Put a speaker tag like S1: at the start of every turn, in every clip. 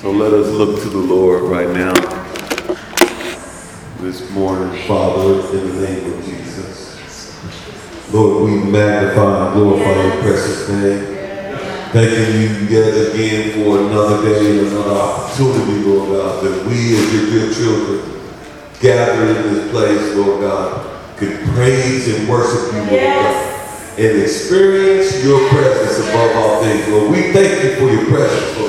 S1: So let us look to the Lord right now. This morning, Father, in the name of Jesus. Lord, we magnify and glorify your precious name. Thanking you yet again for another day, and another opportunity, Lord God, that we as your dear children gathered in this place, Lord God, could praise and worship you, Lord God, and experience your presence above all things. Lord, we thank you for your presence, Lord.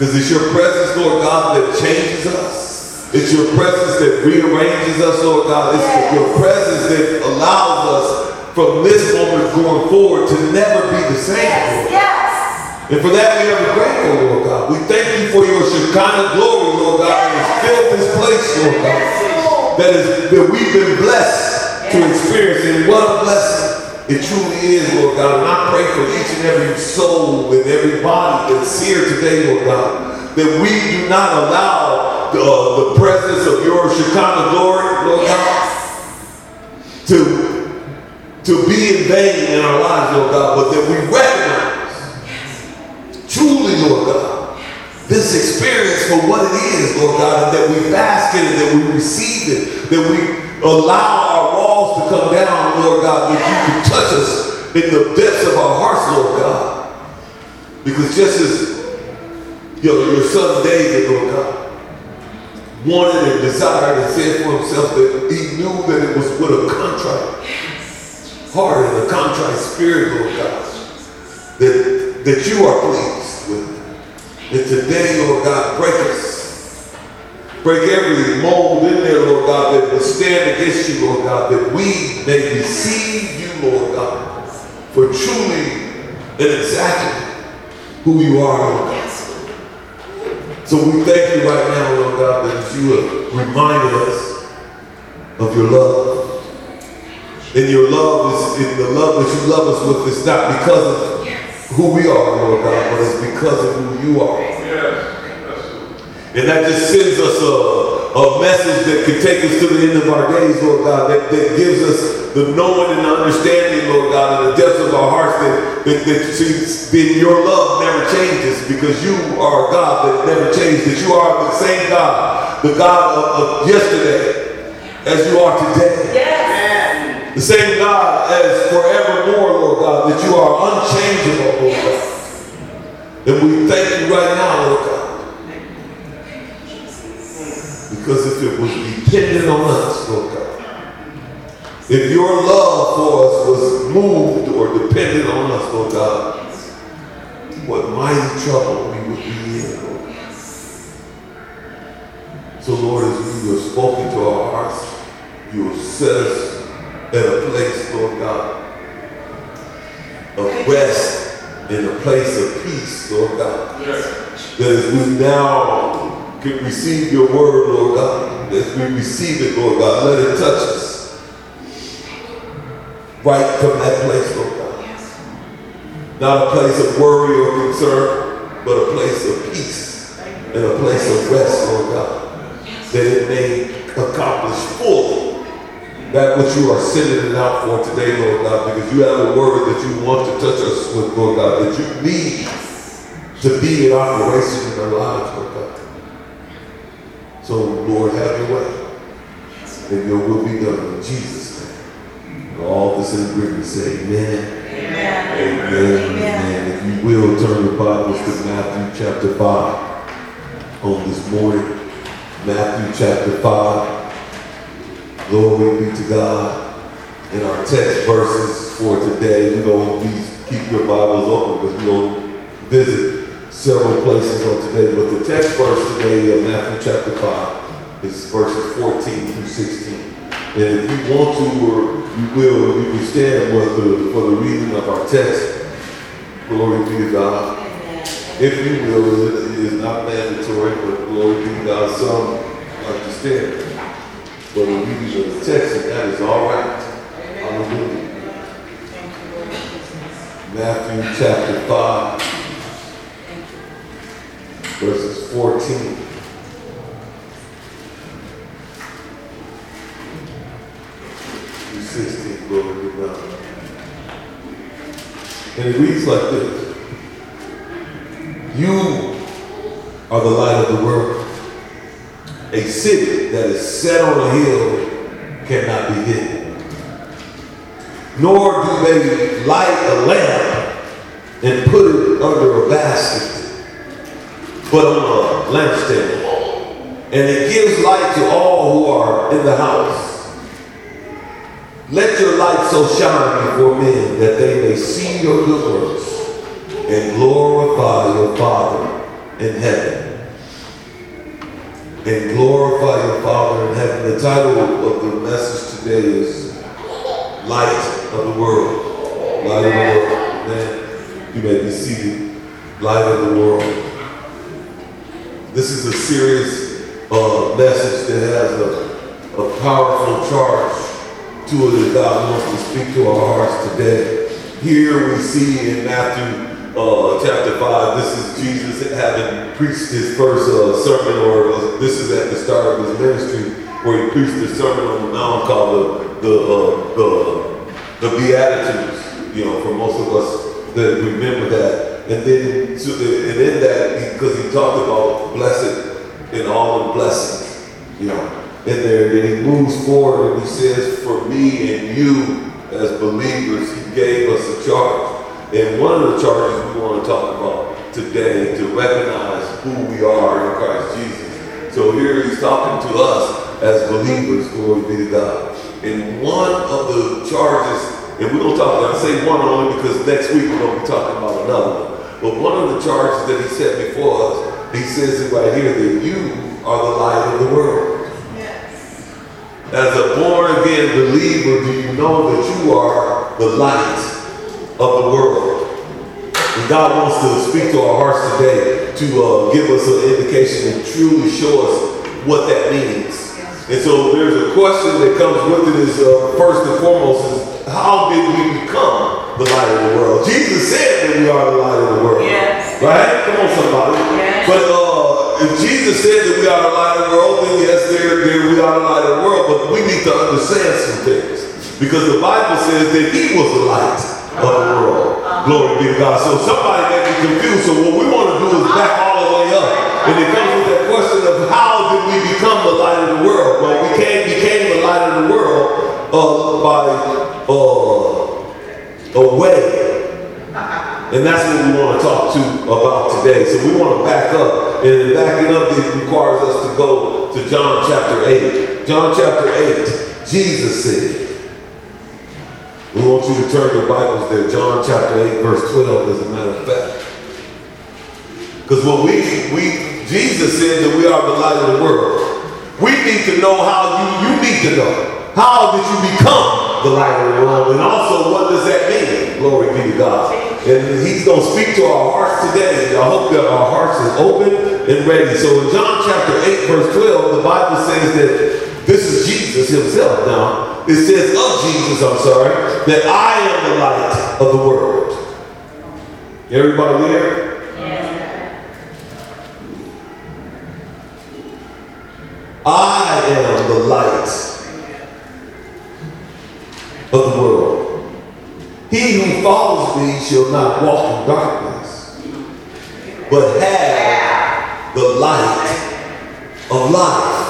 S1: Because it's your presence, Lord God, that changes us. It's your presence that rearranges us, Lord God. It's your presence that allows us from this moment going forward to never be the same, Lord. And for that we are grateful, Lord God. We thank you for your Shekinah glory, Lord God, that has filled this place, Lord God. That is that we've been blessed to experience. And what a blessing it truly is, Lord God. And I pray for each and every soul and every body that's here today, Lord God, that we do not allow the, uh, the presence of your Shekinah glory, Lord God, to, to be in vain in our lives, Lord God, but that we recognize truly, Lord God, this experience for what it is, Lord God, and that we bask in it, that we receive it, that we allow walls to come down, Lord God, that you can touch us in the depths of our hearts, Lord God. Because just as your, your son David, Lord God, wanted and desired and said for himself that he knew that it was with a contrite heart and a contrite spirit, Lord God, that, that you are pleased. With. And today, Lord God, break us. Break every mold in there, Lord God, that will stand against you, Lord God, that we may receive you, Lord God, for truly and exactly who you are, Lord God. So we thank you right now, Lord God, that you have reminded us of your love. And your love is, the love that you love us with is not because of who we are, Lord God, but it's because of who you are. And that just sends us a, a message that can take us to the end of our days, Lord God, that, that gives us the knowing and the understanding, Lord God, in the depths of our hearts that, that, that see, that your love never changes because you are a God that never changes, that you are the same God, the God of, of yesterday as you are today.
S2: Yes.
S1: The same God as forevermore, Lord God, that you are unchangeable, Lord God. And we thank you right now, Lord God. Because if it was dependent on us, Lord God, if your love for us was moved or dependent on us, Lord God, what mighty trouble we would be in, oh Lord. So, Lord, as you have spoken to our hearts, you have set us at a place, Lord God, of rest in a place of peace, Lord God. That as we now can receive your word, Lord God, as we receive it, Lord God, let it touch us. Right from that place, Lord God. Not a place of worry or concern, but a place of peace and a place of rest, Lord God. That it may accomplish fully that which you are sending it out for today, Lord God, because you have a word that you want to touch us with, Lord God, that you need to be in operation in our lives, Lord God. So, Lord, have your way. And your will be done in Jesus' name. And all this in agreement say amen.
S2: Amen.
S1: Amen. Amen. If you will, turn your Bibles to Matthew chapter 5 on this morning. Matthew chapter 5. Glory be to God. In our text verses for today, we're going to keep your Bibles open because we're going to visit several places on today. But the text verse today of Matthew chapter 5 is verses 14 through 16. And if you want to, or you will, you can stand with the, for the reading of our text. Glory be to God. If you will, it is not mandatory, but glory be to God. Some like to stand for the reading of the text, and that is all right. Hallelujah. Matthew chapter 5, verses 14. through 16, glory. And it reads like this. You are the light of the world. A city that is set on a hill cannot be hidden. Nor do they light a lamp and put it under a basket, but on a lampstand. And it gives light to all who are in the house. Let your light so shine before men that they may see your good works and glorify your Father in heaven. And glorify your Father in heaven. The title of the message today is Light of the World. Light of the World. Amen. You may be seated. Light of the World. This is a serious uh, message that has a, a powerful charge to it that God wants to speak to our hearts today. Here we see in Matthew uh, chapter 5, this is Jesus having preached his first uh, sermon, or this is at the start of his ministry, where he preached the sermon on the mount called the, the, uh, the, the Beatitudes, you know, for most of us that remember that. And then, so the, and in that, because he, he talked about blessed and all the blessings, you know, in there, then he moves forward and he says, for me and you as believers, he gave us a charge and one of the charges we want to talk about today to recognize who we are in Christ Jesus. So here he's talking to us as believers, glory be to God. And one of the charges, and we're going to talk, about, I say one only because next week we're going to be talking about another one. But one of the charges that he set before us, he says it right here that you are the light of the world. Yes. As a born again believer, do you know that you are the light of the world. And God wants to speak to our hearts today to uh, give us an indication and truly show us what that means. And so there's a question that comes with it is uh, first and foremost is how did we become the light of the world? Jesus said that we are the light of the world. Yes. Right? Come on, somebody. Yes. But uh, if Jesus said that we are the light of the world, then yes, there, there we are the light of the world. But we need to understand some things. Because the Bible says that he was the light of the world. Glory be to God. So somebody may be confused. So what we want to do is back all the way up. And it comes with that question of how did we become the light of the world? Well, we came, became the light of the world uh, by uh, a way. And that's what we want to talk to about today. So we want to back up. And backing up, it requires us to go to John chapter 8. John chapter 8, Jesus said, we want you to turn your Bibles there, John chapter 8, verse 12, as a matter of fact. Because what we, we, Jesus said that we are the light of the world, we need to know how you, you need to know. How did you become the light of the world? And also, what does that mean? Glory be to God. And he's going to speak to our hearts today. I hope that our hearts is open and ready. So in John chapter 8, verse 12, the Bible says that this is Jesus himself now it says of Jesus, I'm sorry, that I am the light of the world. Everybody there? I am the light of the world. He who follows me shall not walk in darkness, but have the light of life.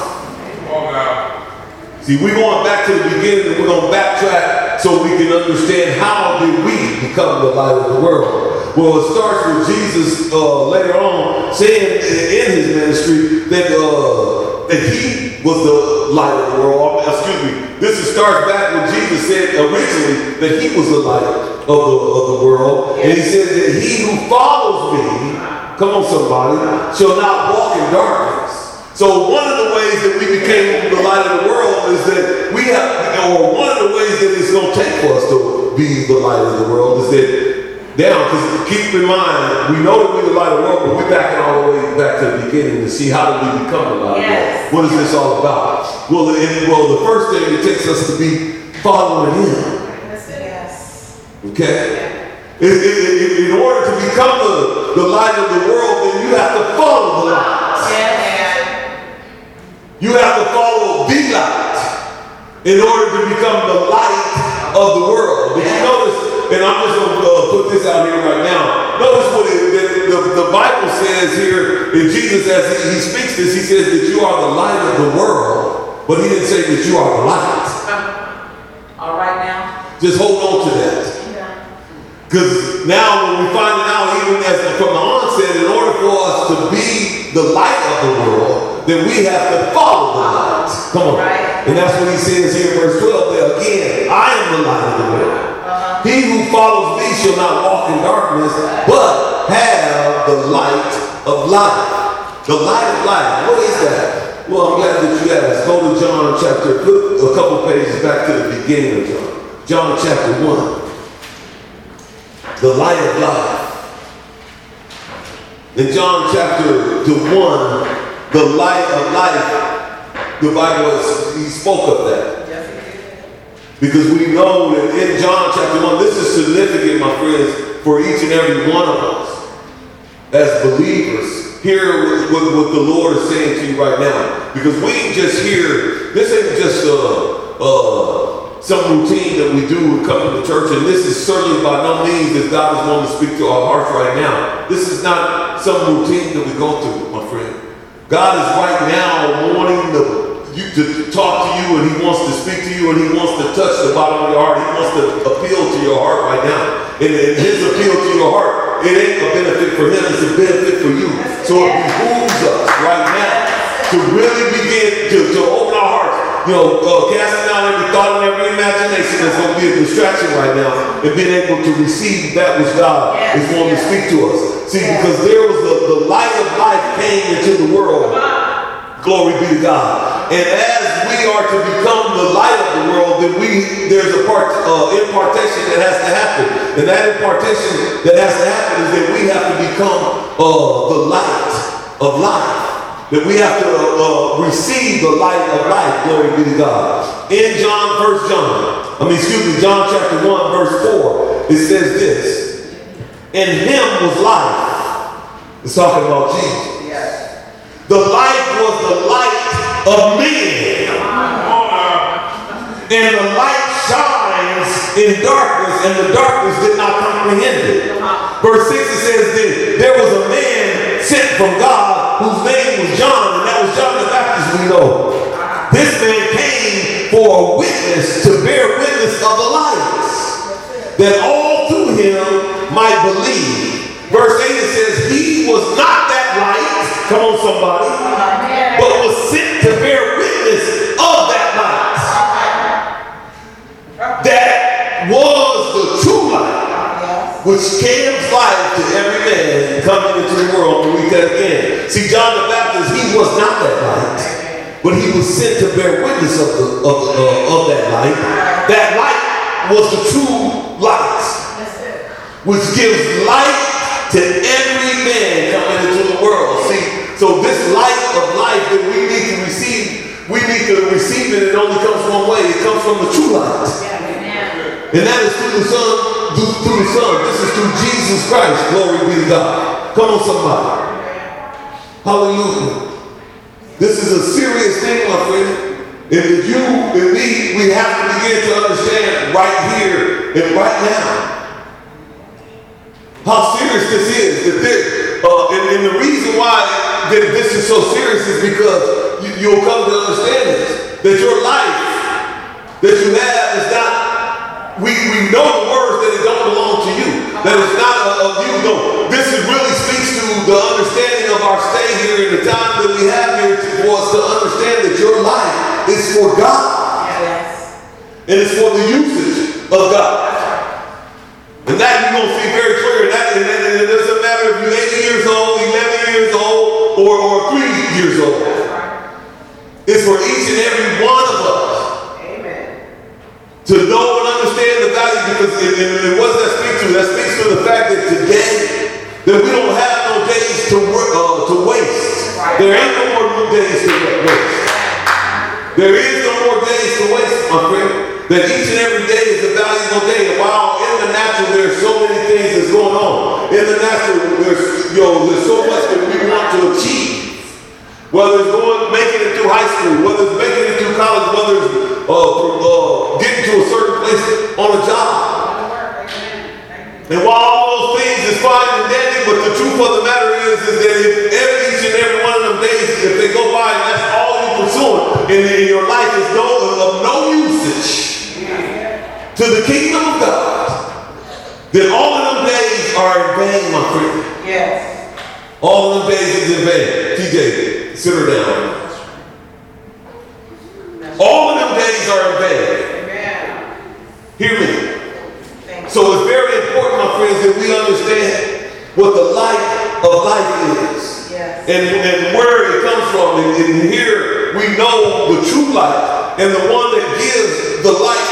S1: See, we're going back to the beginning and we're going to backtrack so we can understand how did we become the light of the world. Well, it starts with Jesus uh, later on saying in his ministry that uh, that he was the light of the world. Excuse me. This starts back when Jesus said originally that he was the light of the, of the world. And he said that he who follows me, come on somebody, shall not walk in darkness so one of the ways that we became the light of the world is that we have, or one of the ways that it's going to take for us to be the light of the world is that down, because keep in mind, we know that we're the light of the world, but we're backing all the way back to the beginning to see how did we become the light yes. of the world. What is this all about? Well, the, well, the first thing it takes us to be following Him. Yes. Okay? In, in, in, order to become the, the light of the world, then you have to follow the light. Yes. You have to follow the light in order to become the light of the world. Did you notice? And I'm just going to uh, put this out here right now. Notice what it, the, the Bible says here, and Jesus, as he, he speaks this, he says that you are the light of the world, but he didn't say that you are the light.
S2: All right now.
S1: Just hold on to that. Because now when we find it out, even as from the onset, in order for us to be the light of the world, then we have to follow the light. Come on.
S2: Right.
S1: And that's what he says here in verse 12 there again. I am the light of the world. He who follows me shall not walk in darkness, but have the light of life. The light of life. What is that? Well, I'm glad that you asked. Go to John chapter, a couple pages back to the beginning of John. John chapter 1 the light of life. In John chapter the 1, the light of life, the Bible, he spoke of that. Because we know that in John chapter 1, this is significant, my friends, for each and every one of us as believers. Hear what, what, what the Lord is saying to you right now. Because we just hear, this ain't just a, a some routine that we do when coming to church, and this is certainly by no means that God is wanting to speak to our hearts right now. This is not some routine that we go through, my friend. God is right now wanting you, to talk to you, and He wants to speak to you, and He wants to touch the bottom of your heart. He wants to appeal to your heart right now. And, and His appeal to your heart, it ain't a benefit for Him, it's a benefit for you. So it behooves us right now to really begin to, to open our hearts you know, uh, casting down every thought and every imagination that's going to be a distraction right now and being able to receive that which God is wanting to speak to us. See, because there was the, the light of life came into the world. Glory be to God. And as we are to become the light of the world, then we there's a part uh, impartation that has to happen. And that impartation that has to happen is that we have to become uh, the light of life. That we have to uh, uh, receive the light of life. Glory be to God. In John, First John, I mean, excuse me, John chapter 1, verse 4, it says this. In him was life. It's talking about Jesus. Yes. The life was the light of men. And the light shines in darkness, and the darkness did not comprehend it. Verse 6 it says, this: There was a man sent from God whose name was John, and that was John the Baptist we know. This man came for a witness to bear witness of the light, that all through him might believe. Verse 8 it says, He was not that light, come on somebody, sent to bear witness of that light. That was the true light which gives life to every man coming into the world to read that again. See, John the Baptist, he was not that light, but he was sent to bear witness of, the, of, uh, of that light. That light was the true light, which gives light to every man coming into the world. See, so this light of life that we we need to receive it. It only comes one way. It comes from the true light, and that is through the Son through, through the Son. This is through Jesus Christ. Glory be to God. Come on, somebody. Hallelujah. This is a serious thing, my friend. And if you and me, we have to begin to understand right here and right now how serious this is. That this, uh, and, and, the reason why that this is so serious is because you, you'll come to understand this. That your life that you have is not we, we know the words that it don't belong to you. That it's not of you. No, this is really speaks to the understanding of our stay here and the time that we have here for us to understand that your life is for God. Yes. And it's for the usage of God. And that you're going to see very clear. Matter if you're 80 years old, 11 years old, or, or 3 years old. It's for each and every one of us Amen. to know and understand the value because it, it, it, what does that speak to? That speaks to the fact that today that we don't have no days to work, uh, to waste. There ain't no more days to waste. There is no more days to waste, my friend. That each and every day is a valuable day. While in the natural there's so many things that's going on. In the natural, there's yo, there's so much that we want to achieve. Whether it's going, making it through high school, whether it's making it through college, whether it's uh, uh, getting to a certain place on a job. And while all those things is fine and dandy, but the truth of the matter is, is that if every each and every one of them days, if they go by and that's all you're pursuing, and your life is no of no usage to the kingdom of God, then all of them days are in vain, my friend.
S2: Yes.
S1: All of them days is in vain. TJ, sit her down. All of them days are in vain.
S2: Amen.
S1: Hear me. So it's very important, my friends, that we understand what the light of life is.
S2: Yes.
S1: And, and where it comes from. And, and here we know the true light and the one that gives the light.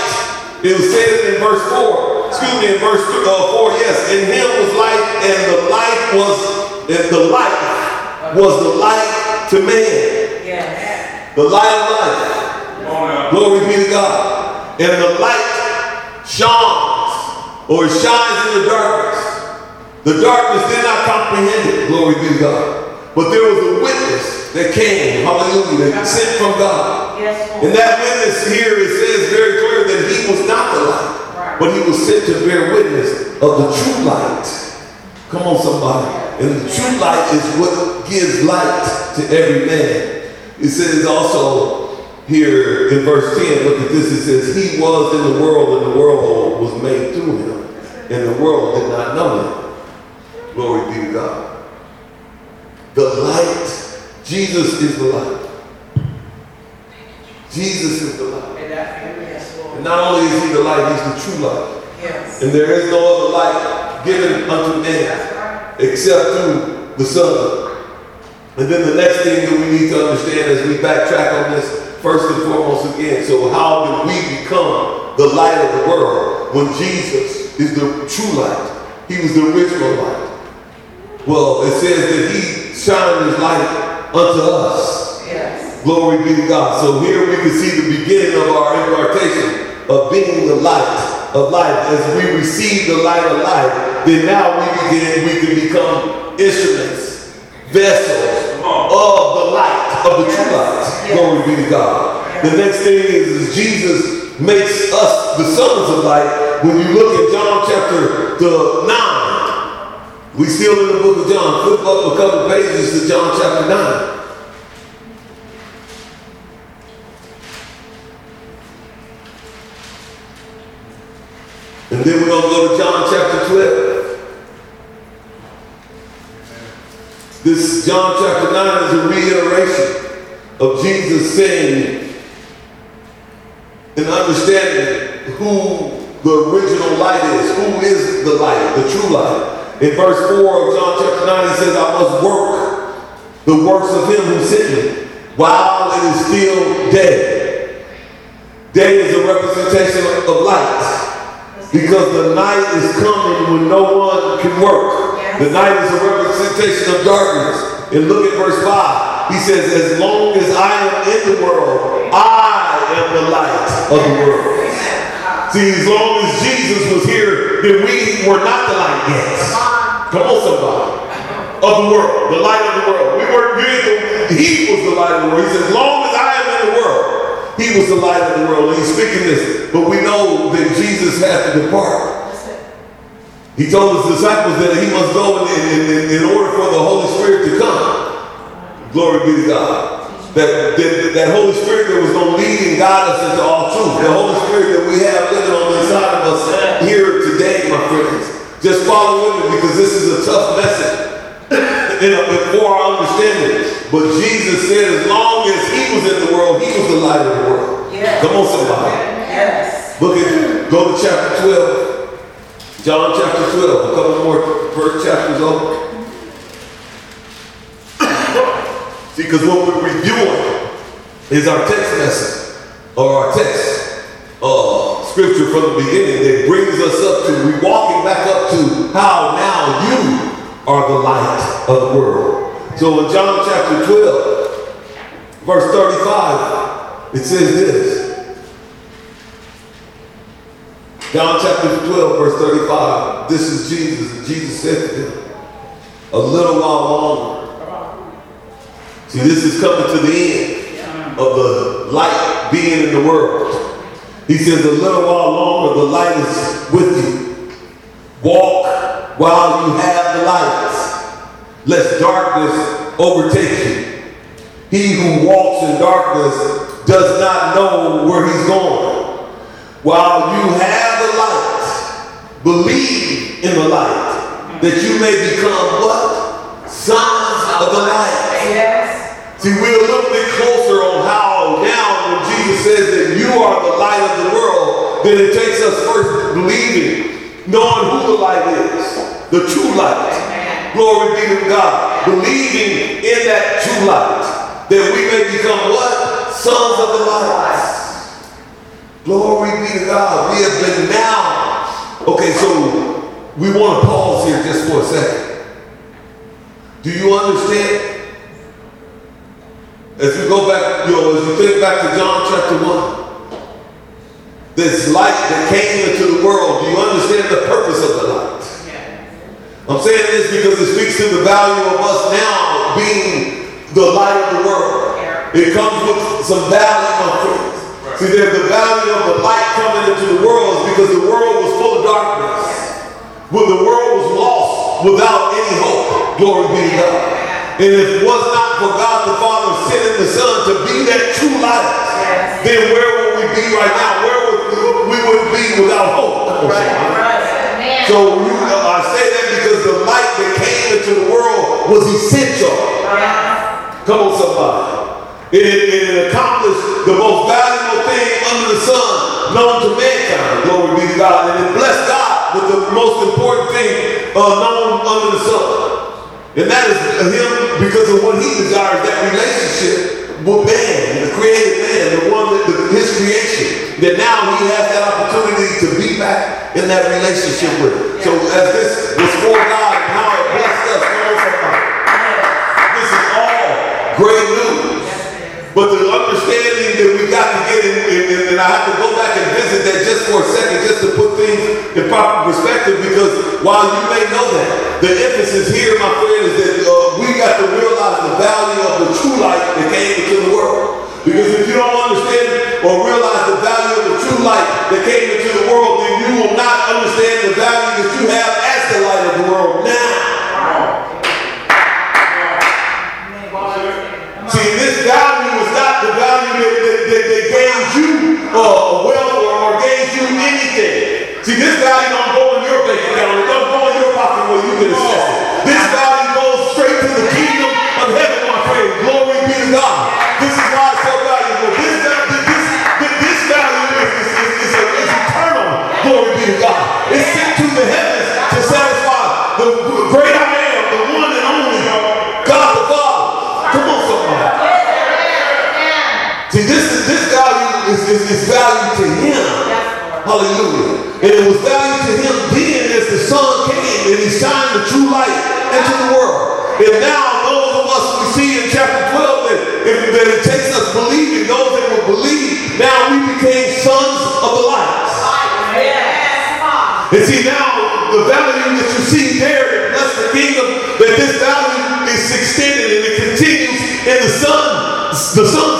S1: It was said in verse 4, excuse me, in verse uh, 4, yes, in him was life, and the light was, and the light was the light to man.
S2: Yes.
S1: The light of life. Glory be to God. And the light shines, or it shines in the darkness. The darkness did not comprehend it. Glory be to God. But there was a witness that came, hallelujah, that sent from God.
S2: Yes,
S1: And that witness here, it says very clear that he was not the light, but he was sent to bear witness of the true light. Come on, somebody. And the true light is what gives light to every man. It says also here in verse 10, look at this, it says, He was in the world, and the world was made through him, and the world did not know him. Glory be to God. The light, Jesus is the light. Jesus is the light.
S2: And that, yes,
S1: And
S2: Lord.
S1: not only is he the light, he's the true light.
S2: Yes.
S1: And there is no other light given unto man except through the Son. And then the next thing that we need to understand as we backtrack on this, first and foremost again, so how did we become the light of the world when Jesus is the true light? He was the original light. Well, it says that he shined his light unto us.
S2: Yes.
S1: Glory be to God. So here we can see the beginning of our impartation of being the light of life. As we receive the light of life, then now we begin, we can become instruments, vessels of the light, of the true light. Glory be to God. The next thing is, is Jesus makes us the sons of light. When you look at John chapter the 9, we still in the book of John. Flip up a couple pages to John chapter 9. Then we're going to go to John chapter 12. This John chapter 9 is a reiteration of Jesus saying and understanding who the original light is, who is the light, the true light. In verse 4 of John chapter 9, he says, I must work the works of him who sent me while it is still day. Day is a representation of light. Because the night is coming when no one can work.
S2: Yes.
S1: The night is a representation of darkness. And look at verse 5. He says, As long as I am in the world, I am the light of the world. See, as long as Jesus was here, then we were not the light yet. Come on, somebody. Of the world, the light of the world. We weren't good. He was the light of the world. He says, As long as I am in the world, he was the light of the world. And he's speaking this. But we know that Jesus had to depart. He told his disciples that he must go in, in, in, order for the Holy Spirit to come. Glory be to God. That, that, that Holy Spirit that was going to lead and guide us into all truth. The Holy Spirit that we have living on the inside of us here today, my friends. Just follow with me because this is a tough message in, for our understanding. But Jesus said as long as he was in the world, he was the light of the world.
S2: Yes.
S1: Come on, somebody.
S2: Yes.
S1: Look at, go to chapter 12. John chapter 12. A couple more first chapters over. See, because what we're reviewing is our text message, or our text uh, scripture from the beginning that brings us up to, we're walking back up to how now you are the light of the world. So in John chapter 12, verse 35, it says this. John chapter 12, verse 35. This is Jesus. Jesus said to them, A little while longer. See, this is coming to the end of the light being in the world. He says, A little while longer, the light is with you. Walk while you have the light. Lest darkness overtake you. He who walks in darkness does not know where he's going. While you have the light, believe in the light, that you may become what? Sons of the light.
S2: Yes.
S1: See, we're a little bit closer on how now when Jesus says that you are the light of the world, then it takes us first believing, knowing who the light is, the true light. Glory be to God. Believing in that true light, that we may become what? Sons of the light. Glory be to God. We have been now. Okay, so we want to pause here just for a second. Do you understand? As we go back, you know, as you think back to John chapter 1, this light that came into the world, do you understand the purpose of the? I'm saying this because it speaks to the value of us now being the light of the world. It comes with some value, my friends. See, there's the value of the light coming into the world is because the world was full of darkness. When the world was lost without any hope. Glory be to God. And if it was not for God the Father sending the Son to be that true light, then where would we be right now? Where would we would be without hope?
S2: Right. Right.
S1: So you, I say that because the light that came into the world was essential. Come on, somebody. It, it, it accomplished the most valuable thing under the sun known to mankind. Glory be to God. And it blessed God with the most important thing uh, known under the sun. And that is him because of what he desires, that relationship with man, the created man, the one that the, his creation. That now he has that opportunity to be back in that relationship with him. So as this was for God and how it blessed us, come on somebody. This is all great news. But the understanding that we got to get in, in, in- and I have to go back and visit that just for a second, just to put things in proper perspective, because while you may know that, the emphasis here, my friend, is that the sons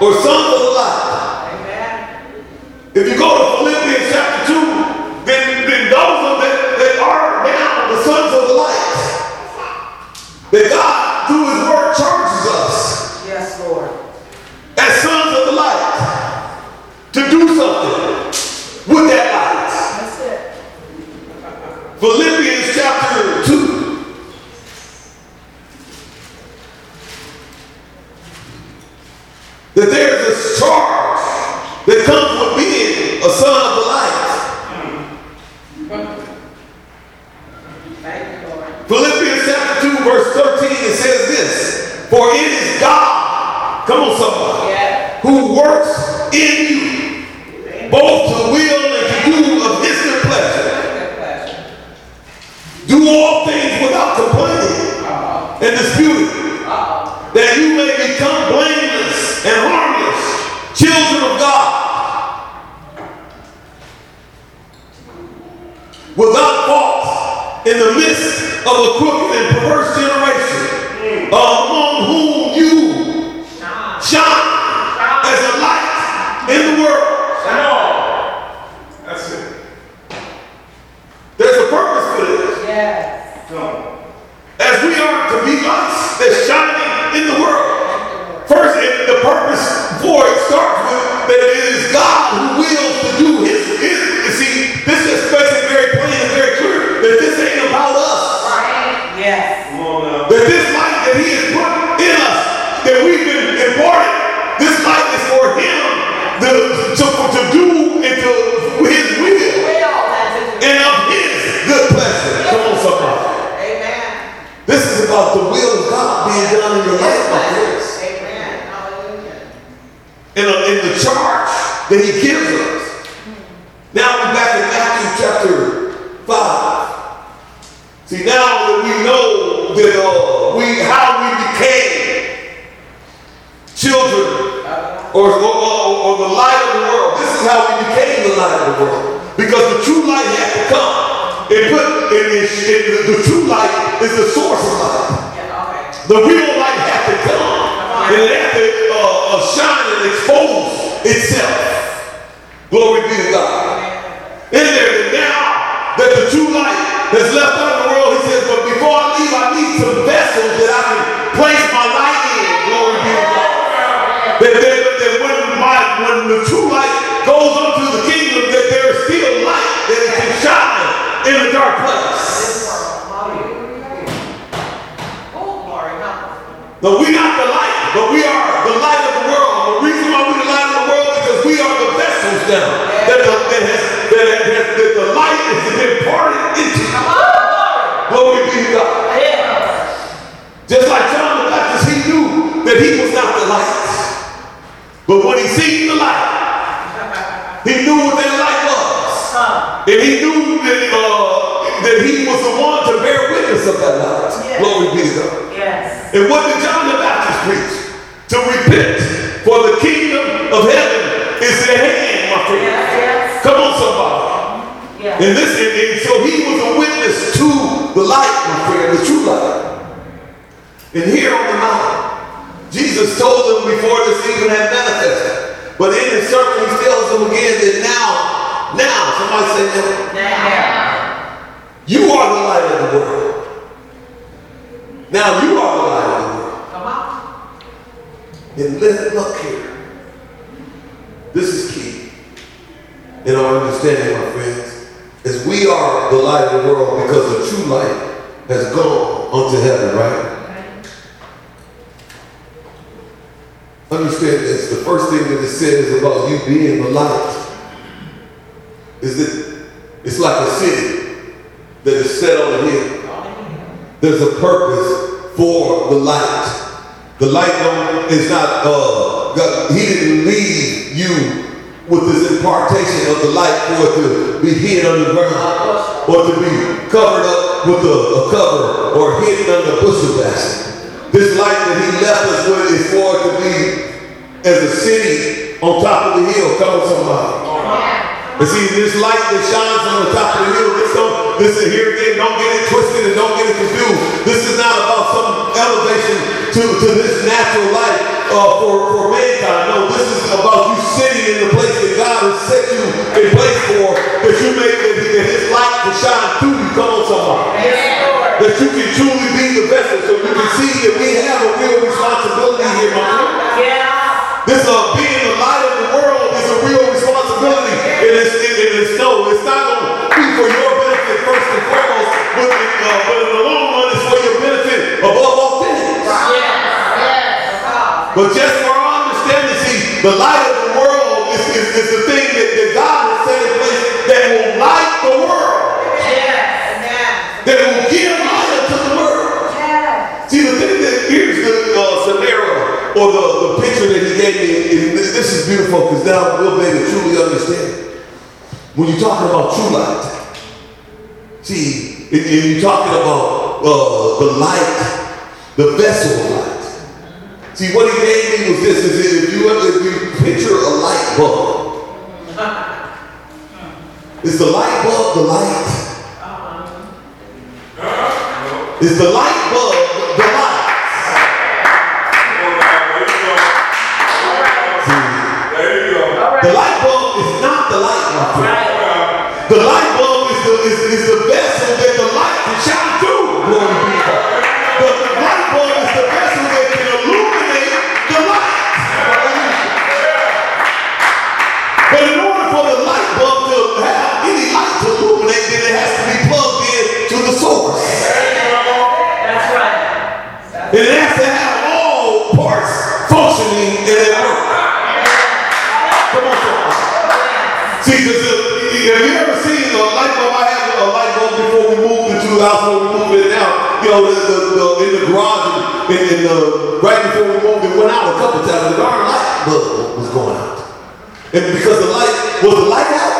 S1: or sons of the light. If you go to Philippians chapter 2, then, then those of them, that are now the sons of the light. That God in the world. You are the light of the world. Now you are the light of the world.
S2: Come on.
S1: And let, look here. This is key in our understanding, my friends, is we are the light of the world because the true light has gone unto heaven, right? right? Understand this. The first thing that it says about you being the light is that it's like a city There's a purpose for the light. The light is not, uh, God, he didn't leave you with this impartation of the light for it to be hid underground or to be covered up with a, a cover or hidden under a bushel basket. This light that he left us with is for it to be as a city on top of the hill. Come on, somebody. And see, this light that shines on the top of the hill, Listen here again, don't get it twisted and don't get it confused. This is not about some elevation to, to this natural life uh, for, for mankind. No, this is about you sitting in the place that God has set you in place for, that you make that, that his light can shine through you. Come on, somebody. That you can truly be the vessel. So the light of the world is, is, is the thing that, that God has set in place that will light the world,
S2: Yes.
S1: That will give light unto the world.
S2: Yes.
S1: See, the thing that here's the uh, scenario or the, the picture that he gave me, and this, this is beautiful because now we'll be able to truly understand. When you're talking about true light, see, and, and you're talking about uh, the light, the vessel of light. See, what he gave me was this: is if you if you picture a light bulb, is the light bulb the light? Is the light bulb and, and, and the, right before we moved, it went out a couple times. The darn light bulb was going out. And because the light, was the light out?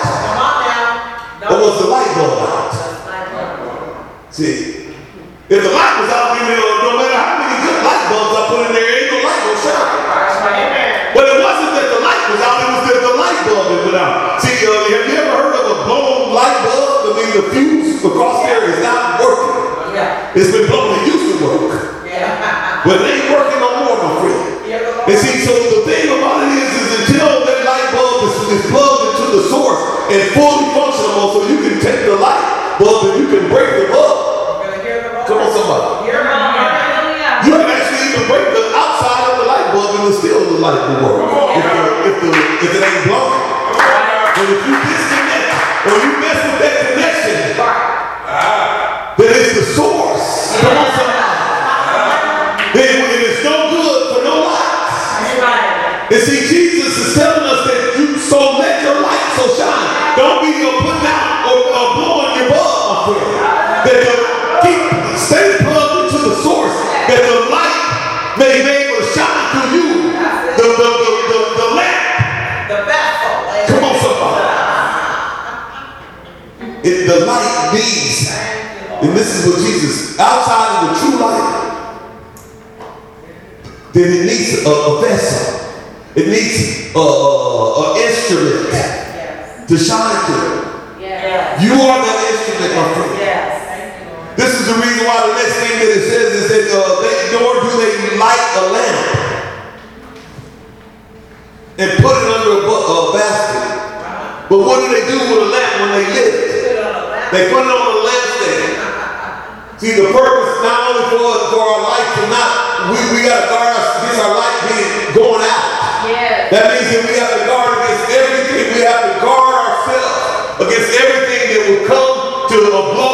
S1: But if you disconnect or you mess with that and this is what Jesus outside of the true light. Then it needs a, a vessel. It needs a, a, a instrument
S2: Yes.
S1: to shine through.
S2: Yes.
S1: You are that instrument, my friend.
S2: Yes. Thank you, Lord.
S1: This is the reason why the next thing that it says is that uh, they, nor do they light a lamp and put it under a, bu- a basket. But what do they do with a lamp when they lit it?
S2: Put it on a lamp.
S1: They put it on a lampstand. See, the purpose not only for, for our life to not, we, we got to guard us against our life being going out. That means that we have to guard against everything. We have to guard ourselves against everything that will come to uh, blow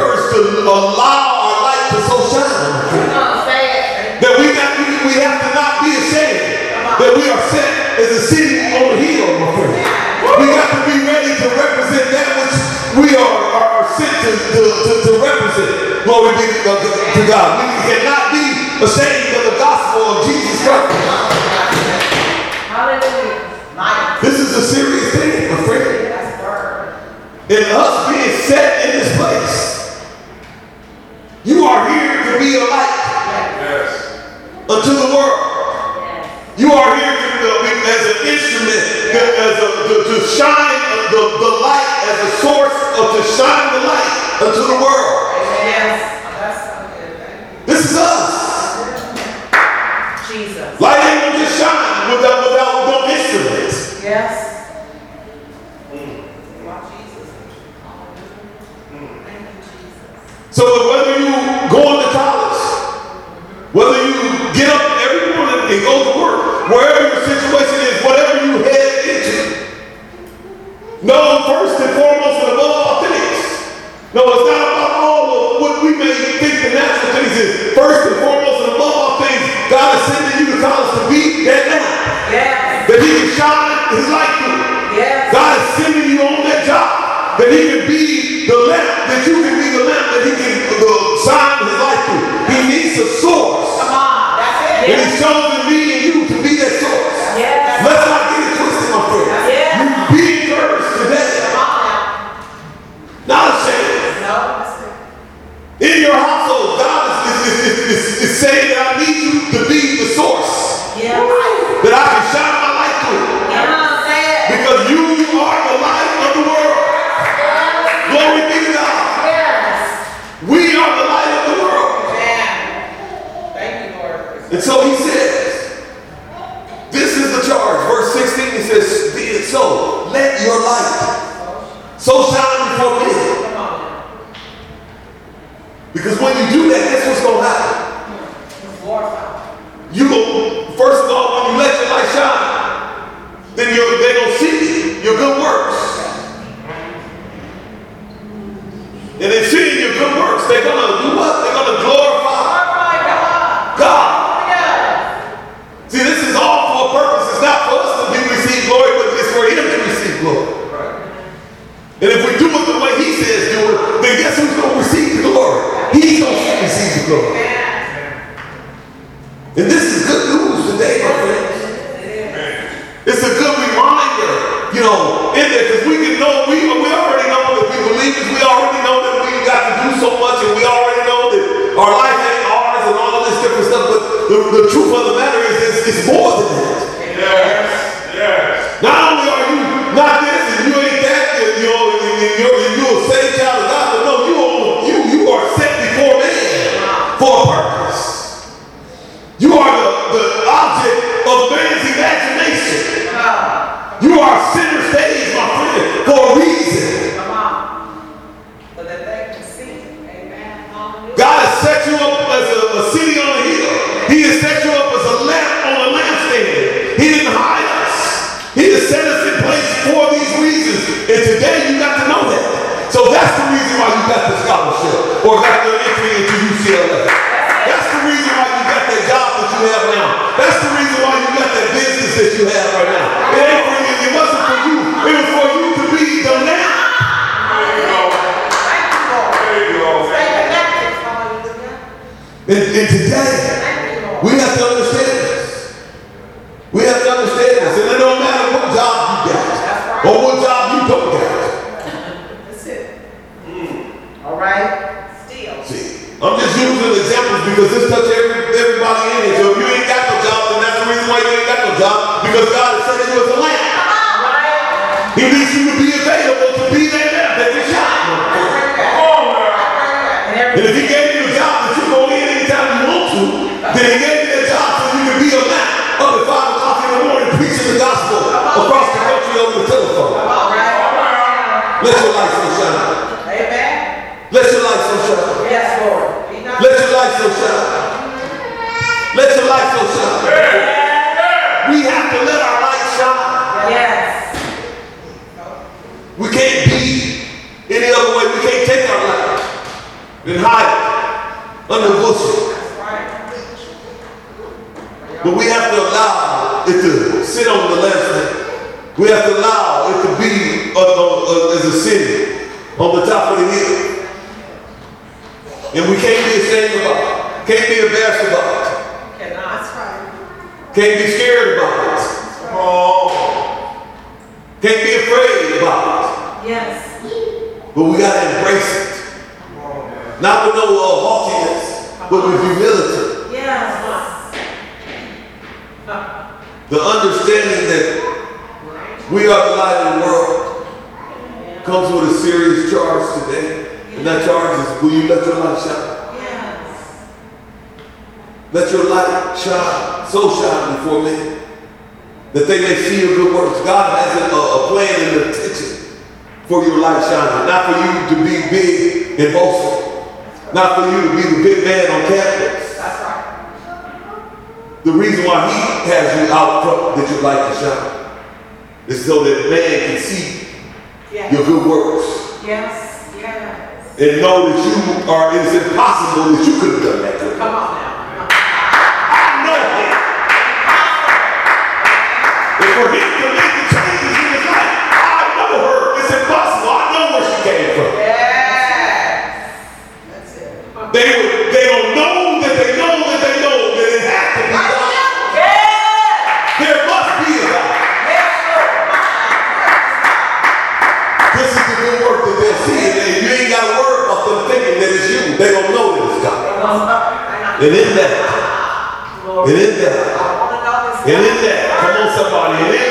S1: to allow our light to so shine. That we got we, we have to not be ashamed that we are set as a city on the hill, my friend. We got to be ready to represent that which we are, are, are sent to, to, to, to represent. Glory be to, to God. We cannot be ashamed of the gospel of Jesus Christ. unto the world. We have to allow it to be as a city on the top of the hill. And we can't be ashamed about it. Can't be embarrassed about it.
S2: Cannot.
S1: Can't be scared about it. Let your light shine, so shine before men, that they may see your good works. God has a, a plan and an intention for your light shining, not for you to be big and boastful, not for you to be the big man on campus.
S2: That's right.
S1: The reason why He has you out front that your light can shine is so that man can see
S2: Yes.
S1: your good works
S2: Yes. Yes.
S1: and know that you are. It's impossible that you could have done that. Good.
S2: Come on now.
S1: And in that,
S2: I want to know this.
S1: and in that, come on somebody, and in